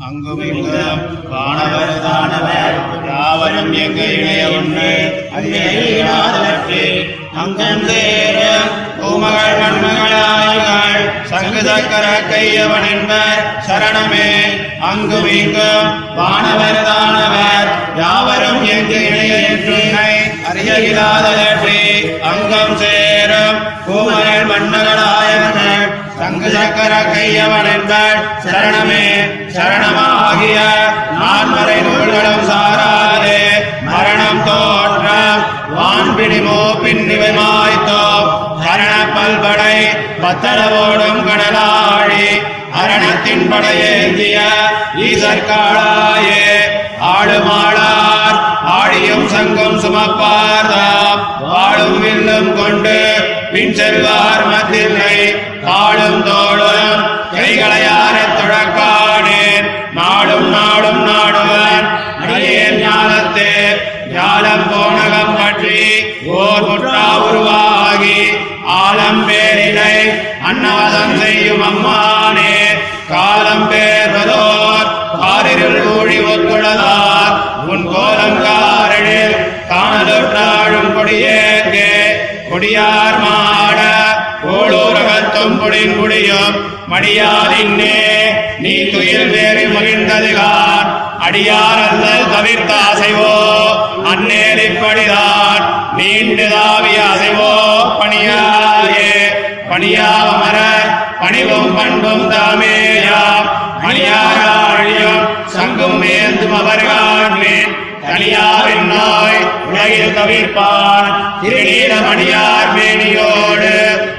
அங்கும் இங்கும் வானவர்தானவர் யாவரும் எங்க இணைய ஒன்று அங்கே அங்கம் சேரும் பூமகள் மண்மகளாய்கள் சங்கு கையவன் என்பர் சரணமே. அங்கும் இங்கும் வானவர்தானவர் யாவரும் எங்கு இணைய என்று அறிய அங்கம் சேரும் பூமகள் மண்மகளாயவர்கள் சங்கு சக்கர கையவன் என்பர் சரணமே சரணமாகிய நான்மறை நூல்களும் சாராதே. மரணம் தோற்றம் வான்பிடிமோ பின்னிவை மாய்த்தோ கரண பல்படை பத்தளவோடும் கடலாழி. அரணத்தின் படையேந்திய ஈசற்காளாயே ஆளுமாளார் ஆழியும் சங்கம் சுமப்பாராம் வாழும் வில்லும் கொண்டு பின் செல்வார் மத்தில்லை காலும் தோளும் கைகளையார துழக்கானேன். நாடும் நாடும் நாடுவன் அடியேன் ஞானத்தே. ஞானம் போனகம் பற்றி ஓர் முற்றா உருவாகி ஆலம் பேரினை அன்னாதம் செய்யும் அம்மானே. காலம் பேர்வதோர் காரிருள் ஊழி ஒத்துழதார் கோலம் காரணில் காணலுற்றாழும் கொடியேற்கே கொடியார் மாட கோளூரகத்தும் பொடின் குடியும் மடியாதின்னே நீ துயில் வேறு மகிழ்ந்ததுகான் அடியார் அல்லல் தவிர்த்த அசைவோ அன்னேல் இப்படிதான் நீண்டு தாவிய அசைவோ பணியாயே பணியாவமர பணிவும் பண்பும் தாமேயாம் பணியாரா சங்கும் ஏந்தும் அவர்காண்மேன் தனியாரின் நோய் உலகில் தவிர்ப்பான். திருநீல மணியார் மேனியோடு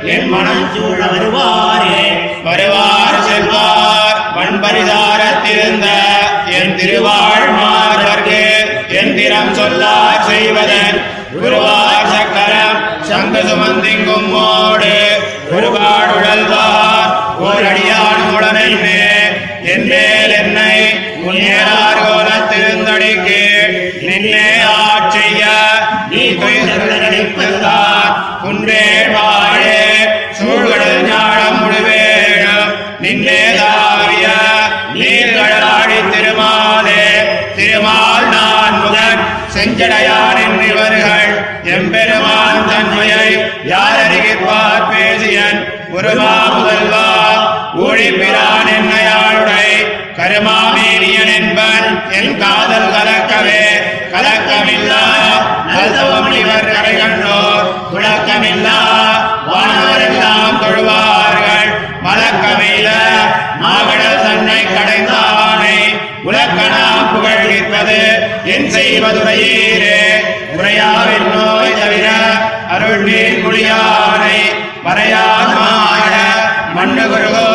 என் மனம் சூழ வருவாரே. வருவார் செல்வார் வன்பரிதாரத்திருந்த என் திருவாழ் எந்திரம் சொல்லார் செய்வதன் குருவார் சக்கரம் சங்கு சுமந்திங்கும் மோடு. செஞ்சடையார் என்றிவர்கள் எம்பெருமான் தன்மையை யார் யாரறிவிப்பார் பேசியன்? உருவா முதல்வா ஊழிப்பிரான் என்னையாளுடை. கருமாமேனியன் என்பன் என் காதல் கலக்கவே. கலக்கமில்லா நல்லவம் இவர் கரை கண்டோர் துளக்கமில்லா என் உரையாவின் நோய் தவிர அருள் நீர் குளியானை மண்ணு குருகோ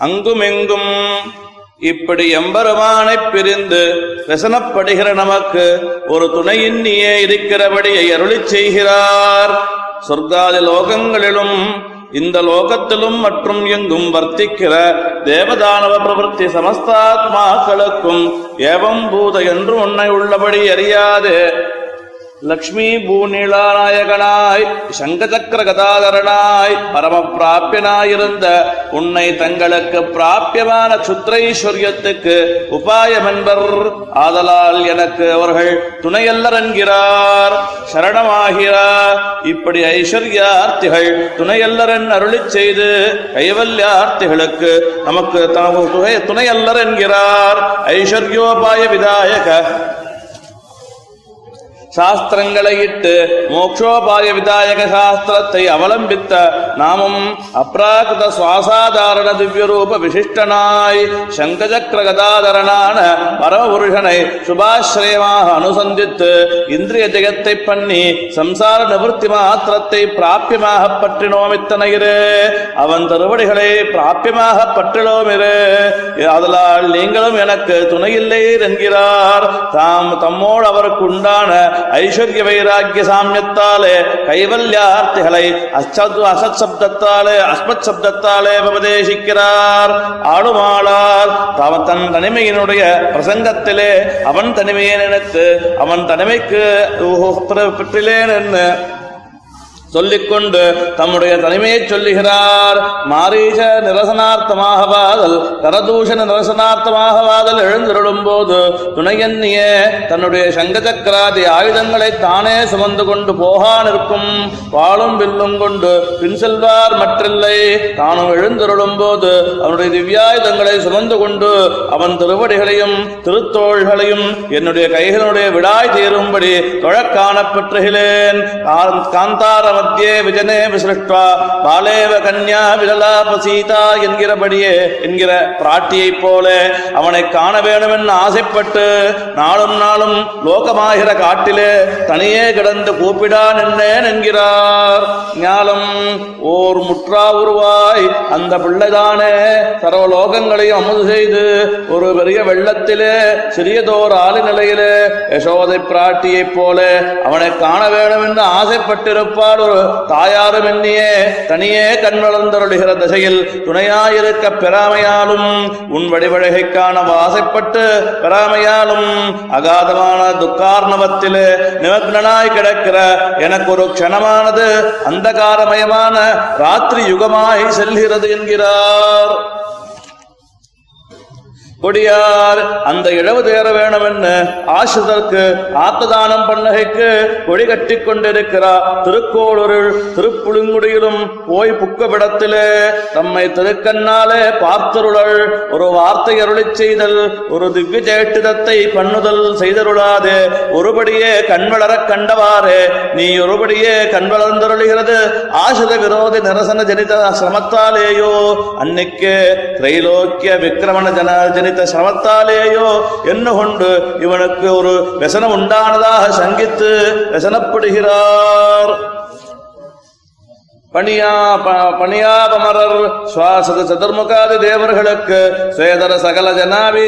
அங்குமெங்கும் இப்படி எம்பெருமானைப் பிரிந்து விசனப்படுகிற நமக்கு ஒரு துணையின்னியே இருக்கிறபடியை அருளிச் செய்கிறார். சொர்க்காதி லோகங்களிலும் இந்த லோகத்திலும் மற்றும் எங்கும் வர்த்திக்கிற தேவதானவ பிரவருத்தி சமஸ்தாத்மாக்களுக்கும் ஏவம் பூத என்று உன்னை உள்ளபடி அறியாது. லக்ஷ்மி பூநிலாநாயகனாய் சங்கசக்கர கதாதரனாய் பரம பிராபியனாயிருந்த உன்னை தங்களுக்கு பிராபியமான சுத்ரைஸ்வரியத்துக்கு உபாயம் என்பர் ஆதலால் எனக்கு அவர்கள் துணையல்லர் என்கிறார் சரணமாகிறார் இப்படி ஐஸ்வர்யார்த்திகள் துணையல்லரன் அருளிச் செய்து கைவல்யார்த்திகளுக்கு நமக்கு தமது துணை- துணையல்லர் என்கிறார் ஐஸ்வர்யோபாய விதாயக. சாஸ்திரங்களை இட்டு மோக்ஷோபாய விதாயக சாஸ்திரத்தை அவலம்பித்த நாமும் அப்ராகிருத சுவாசாதாரண திவ்யரூப விசிஷ்டனாய் சங்கசக்கர கதாதரனான பரமபுருஷனை சுபாசிரயமாக அனுசந்தித்து இந்திரிய ஜெகத்தை பண்ணி சம்சார நிவர்த்தி மாத்திரத்தை பிராபியமாக பற்றினோம் இத்தனையிரு. அவன் தருவடிகளை பிராபியமாக பற்றினோமிரு அதலால் நீங்களும் எனக்கு துணையில்லை என்கிறார். தாம் தம்மோடு அவருக்கு உண்டான ஐஸ்வர்ய வைராக்கிய சாமியத்தாலே கைவல்யார்த்திகளை அச்சத் அசத் சப்தத்தாலே அஸ்மத் சப்தத்தாலே உபதேசிக்கிறார் ஆளுமாளார் தவ தன் தனிமையினுடைய பிரசங்கத்திலே அவன் தனிமையை நினைத்து அவன் தனிமைக்கு பெற்றிலேன் நின்று சொல்லிக்கொண்டு தம்முடைய தனிமையை சொல்லுகிறார். மாரீச நிரசனார்த்தமாகவாதல் கரதூஷண நிரசனார்த்தமாக வாதல் எழுந்திருடும் போது துணையன்னியே தன்னுடைய சங்கச்சக்கராதி ஆயுதங்களை தானே சுமந்து கொண்டு போகா நிற்கும். வாளும் வில்லும் கொண்டு பின் செல்வார் மற்றில்லை. தானும் எழுந்திருடும் போது அவனுடைய திவ்யாயுதங்களை சுமந்து கொண்டு அவன் திருவடிகளையும் திருத்தோள்களையும் என்னுடைய கைகளுடைய விடாய் தீரும்படி தொழக் காணப்பெற்றுகிறேன். காந்தாரம் மத்தியே விஜனே விசிருஷ்டா பாலேவ கன்யா விரலாப சீதா என்கிறபடியே என்கிற பிராட்டியைப் போல அவனை காண வேண்டுமென்று ஆசைப்பட்டு நாளும் நாளும் லோகமாகிற காட்டிலே தனியே கிடந்து கூப்பிடா நின்றேன் என்கிறார். ஞாலம் ஓர் முற்றா உருவாய். அந்த பிள்ளைதானே சர்வலோகங்களையும் அமுது செய்து ஒரு பெரிய வெள்ளத்திலே சிறியதோர் ஆளி நிலையிலே யசோதை பிராட்டியைப் போல அவனை காண வேண்டும் என்று ஆசைப்பட்டிருப்பார் தாயாரும் என்னையே தனியே கண் வளர்ந்தருளுகிற திசையில் துணையாயிருக்க பெறாமையாலும் உன் வடிவழகை காண பெறாமையாலும் அகாதமான துக்கார்ணவத்தில் நிமக்னனாய் கிடக்கிற எனக்கு ஒரு க்ஷணமானது அந்தகாரமயமான ராத்திரி யுகமாய் செல்கிறது என்கிறார். கொடியார் அந்த இழவு தேர வேணும் என்று ஆசிரியருக்கு ஆத்ததானம் பண்ணகைக்கு கொடி கட்டி கொண்டிருக்கிறார் திருக்கோளூரில் திருப்புழுங்குடியிலும் போய் புக்கவிடத்திலே தம்மை திருக்கண்ணாலே பார்த்தருளல். ஒரு வார்த்தை அருளி செய்தல் ஒரு திவ்ய சேட்டிதத்தை பண்ணுதல் செய்தருளாது. ஒருபடியே கண்வளர கண்டவாறு. நீ ஒருபடியே கண்வளர்ந்தருளுகிறது ஆசிர விரோதி நிரசன ஜனித சிரமத்தாலேயோ அன்னைக்கு திரைலோக்கிய விக்கிரமண ஜன தரித்த சிரமத்தாலேயோ என்ன கொண்டு இவனுக்கு ஒரு வசனம் உண்டானதாக ശങ്കിത്ത് വ്യസനപ്പെടുகிறாർ பணியாபமரர் சுவாசத சதுர்முகாதி தேவர்களுக்கு ஸ்வேதர சகல ஜனாவி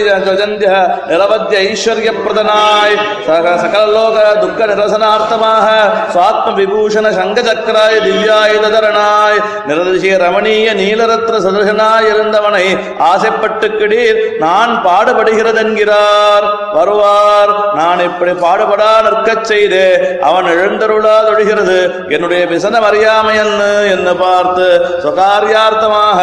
நிரவத்திய ஐஸ்வர்ய பிரதனாய் சக சகல லோக துக்க நிரசனார்த்தமாக சுவாத்ம விபூஷண சங்க சக்கராய திவ்யாயுதரனாய் நிரதிசிய ரமணீய நீலரத்ன சதுர்கனாய் இருந்தவனை ஆசைப்பட்டு கிடீர் நான் பாடுபடுகிறதென்கிறார். வருவார். நான் இப்படி பாடுபடா நிற்கச் செய்து. அவன் எழுந்தருளாதொழுகிறது. என்னுடைய விசனம் அறியாமையன்னு என்று பார்த்து சுகாரியார்த்தமாக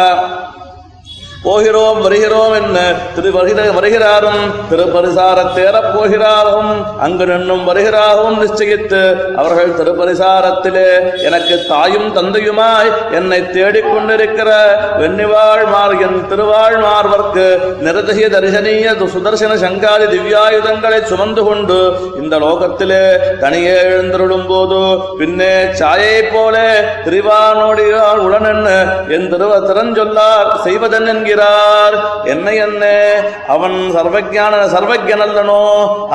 போகிறோம் வருகிறோம் என்ன? திரு வருகிற வருகிறாரும். திருப்பரிசார தேரப் போகிறாரும். அங்கு நின்னும் வருகிறாரும் நிச்சயித்து அவர்கள் திருப்பரிசாரத்திலே எனக்கு தாயும் தந்தையுமாய் என்னை தேடிக்கொண்டிருக்கிற வெண்ணிவாழ் மார் என் திருவாழ் மார்வர்க்கு தரிசனீய சுதர்சன சங்காதி திவ்யாயுதங்களை சுமந்து கொண்டு இந்த லோகத்திலே தனியே எழுந்தருளும் போது பின்னே சாயை போலே திரிவானோடியால் உடனென்னு என் திருவ திறஞ்சொல்லார் செய்வதன் என்கிறார் என்ன என்ன? அவன் சர்வஜான சர்வஜனல்லனோ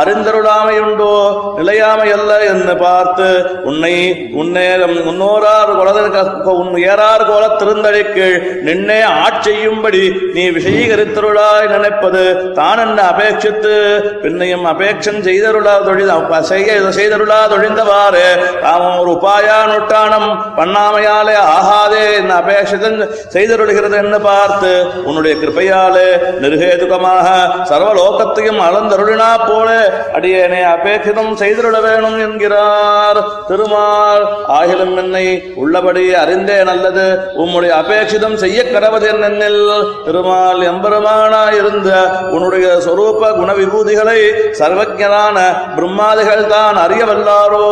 அறிந்தருளாமையுண்டோ நிலையாமை அல்ல என்று பார்த்து உன்னை உன்னேரம் முன்னோரார் குலதற்கு உன் ஏறார் கோல திருந்தழைக்கு நின்னே ஆட்சியும்படி நீ விஷயீகரித்தருளாய் நினைப்பது தான் என்ன அபேட்சித்து? பின்னையும் அபேட்சம் செய்தருளா தொழில் செய்ய செய்தருளா தொழிந்தவாறு. தாமும் ஒரு உபாயா நுட்டானம் பண்ணாமையாலே ஆகாதே என்ன அபேட்சிதன் செய்தருளுகிறது என்று பார்த்து உன்னுடைய கிருபையாலே நிருகேதுகமாக சர்வலோகத்தையும் அளந்தருளினா போல அடியேனே அபேட்சிதம் செய்திருட வேணும் என்கிறார். திருமால் ஆகிலும் என்னை உள்ளபடி அறிந்தே நல்லது உம்முடைய அபேட்சிதம் செய்ய கடவது என்னென்னில் திருமால் எம்பெருமானா இருந்த உன்னுடைய சொரூப குண விபூதிகளை சர்வஜனான பிரம்மாதிகள் தான் அறியவல்லாரோ?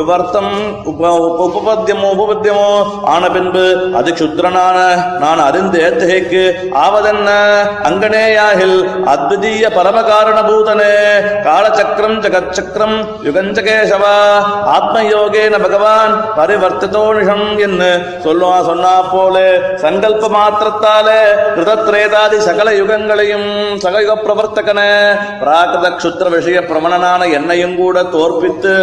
இவ்வர்த்தம் உப உபபத்தியமோ உபபத்தியமோ ஆன பின்பு அது சுத்திரனான நான் அறிந்து ஏத்தகைக்கு ஆவதென்ன? அங்கனேயாகில் அத்விதீய பரமகாரணபூதனே. காலச்சக்கரம் ஜகச்சக்கரம் யுகஞ்சகேசவா. ஆத்மயோகேன பகவான் பரிவர்த்திதோனிஷம் என்று சொல்லுவா சொன்னா போல. சங்கல்ப மாத்திரத்தாலே கிருதத்ரேதாதி சகல யுகங்களையும் சகயுக பிரவர்த்தகன. பிராகிருத க்ஷுத்திர விஷய பிரமணனான என்னையும் கூட தோற்பித்து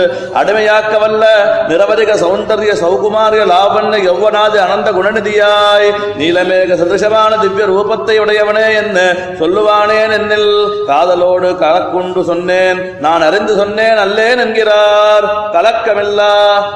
அடிமையாக்க வல்ல நிரவதிக சௌந்தரிய சௌகுமாரிய லாவண்ய யௌவனாதி அனந்த குணநிதியாய் நீலமேக சதிருஷமான திவ்ய ரூப ரூபத்தை உடையவனே என்று சொல்லுவானேன் என்னில். காதலோடு கலக்குண்டு சொன்னேன். நான் அறிந்து சொன்னேன் அல்லேன் என்கிறார். கலக்கமில்லா.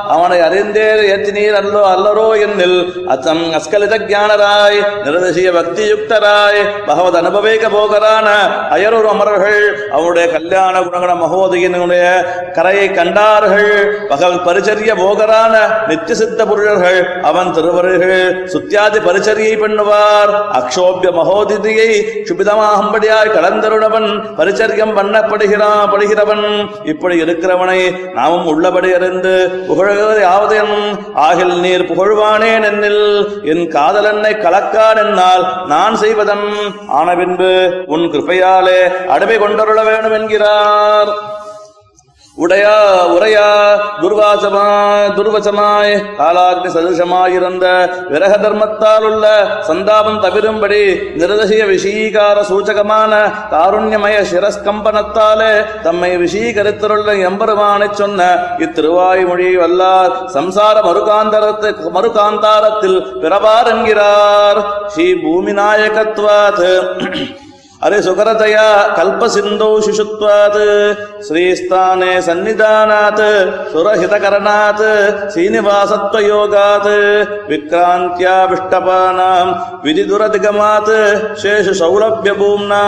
அவனை அறிந்தே ஏற்றினீர் அல்லோ அல்லரோ என்னில். அச்சம் அஸ்கலித ஞானராய் நிரதிசிய பக்தி யுக்தராய் பகவத் அனுபவிக்க போகரான அயரூர் அமரர்கள் அவருடைய கல்யாண குணகண மகோதயினுடைய கரையை கண்டார்கள். பகவத் பரிச்சரிய போகரான நித்திய சித்த புருஷர்கள் அவன் திருவருகள் சுத்தியாதி பரிச்சரியை பண்ணுவார். சௌபிய மகோதிதியை சுபிதமாகும்படியாய் கலந்தருணவன் பரிச்சரியம் பண்ணப்படுகிறான் படுகிறவன். இப்படி இருக்கிறவனை நாமும் உள்ளபடி அறிந்து புகழ்கிறது யாவதென் ஆகில் நீர் புகழ்வானேன் என்னில் என் காதலன்னை கலக்கான் என்னால் நான் செய்வதன். ஆன பின்பு உன் கிருபையாலே அடிமை கொண்டருள வேண்டும் என்கிறார் உடையா உரையா துர்வாசமா துர்வசமாய் காலாக்னி சதுஷமாயிருந்த விரக தர்மத்தால் உள்ள சந்தாபம் தவிரும்படி நிரதசிய விஷீகார சூச்சகமான காருண்யமய சிரஸ்கம்பனத்தாலே தம்மை விஷீகரித்தருள்ள எம்பெருமானை சொன்ன இத்திருவாய் மொழி வல்லார் சம்சார மறுகாந்தரத்து மறுகாந்தாரத்தில் பிறவார் என்கிறார் ஸ்ரீ பூமி நாயகத்வாத் सुकरतया कल्पसिन्धौ शिशुत्वात् श्रीस्थाने सन्निधानात् सुरहितकरणात् श्रीनिवासत्वयोगात् विक्रान्त्याविष्टपानाम् विधिदुरधिगमात् शेषसौलभ्यभूम्ना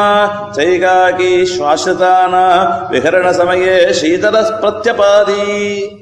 चैकाकी श्वासताना विहरणसमये शीतलः प्रत्यपादी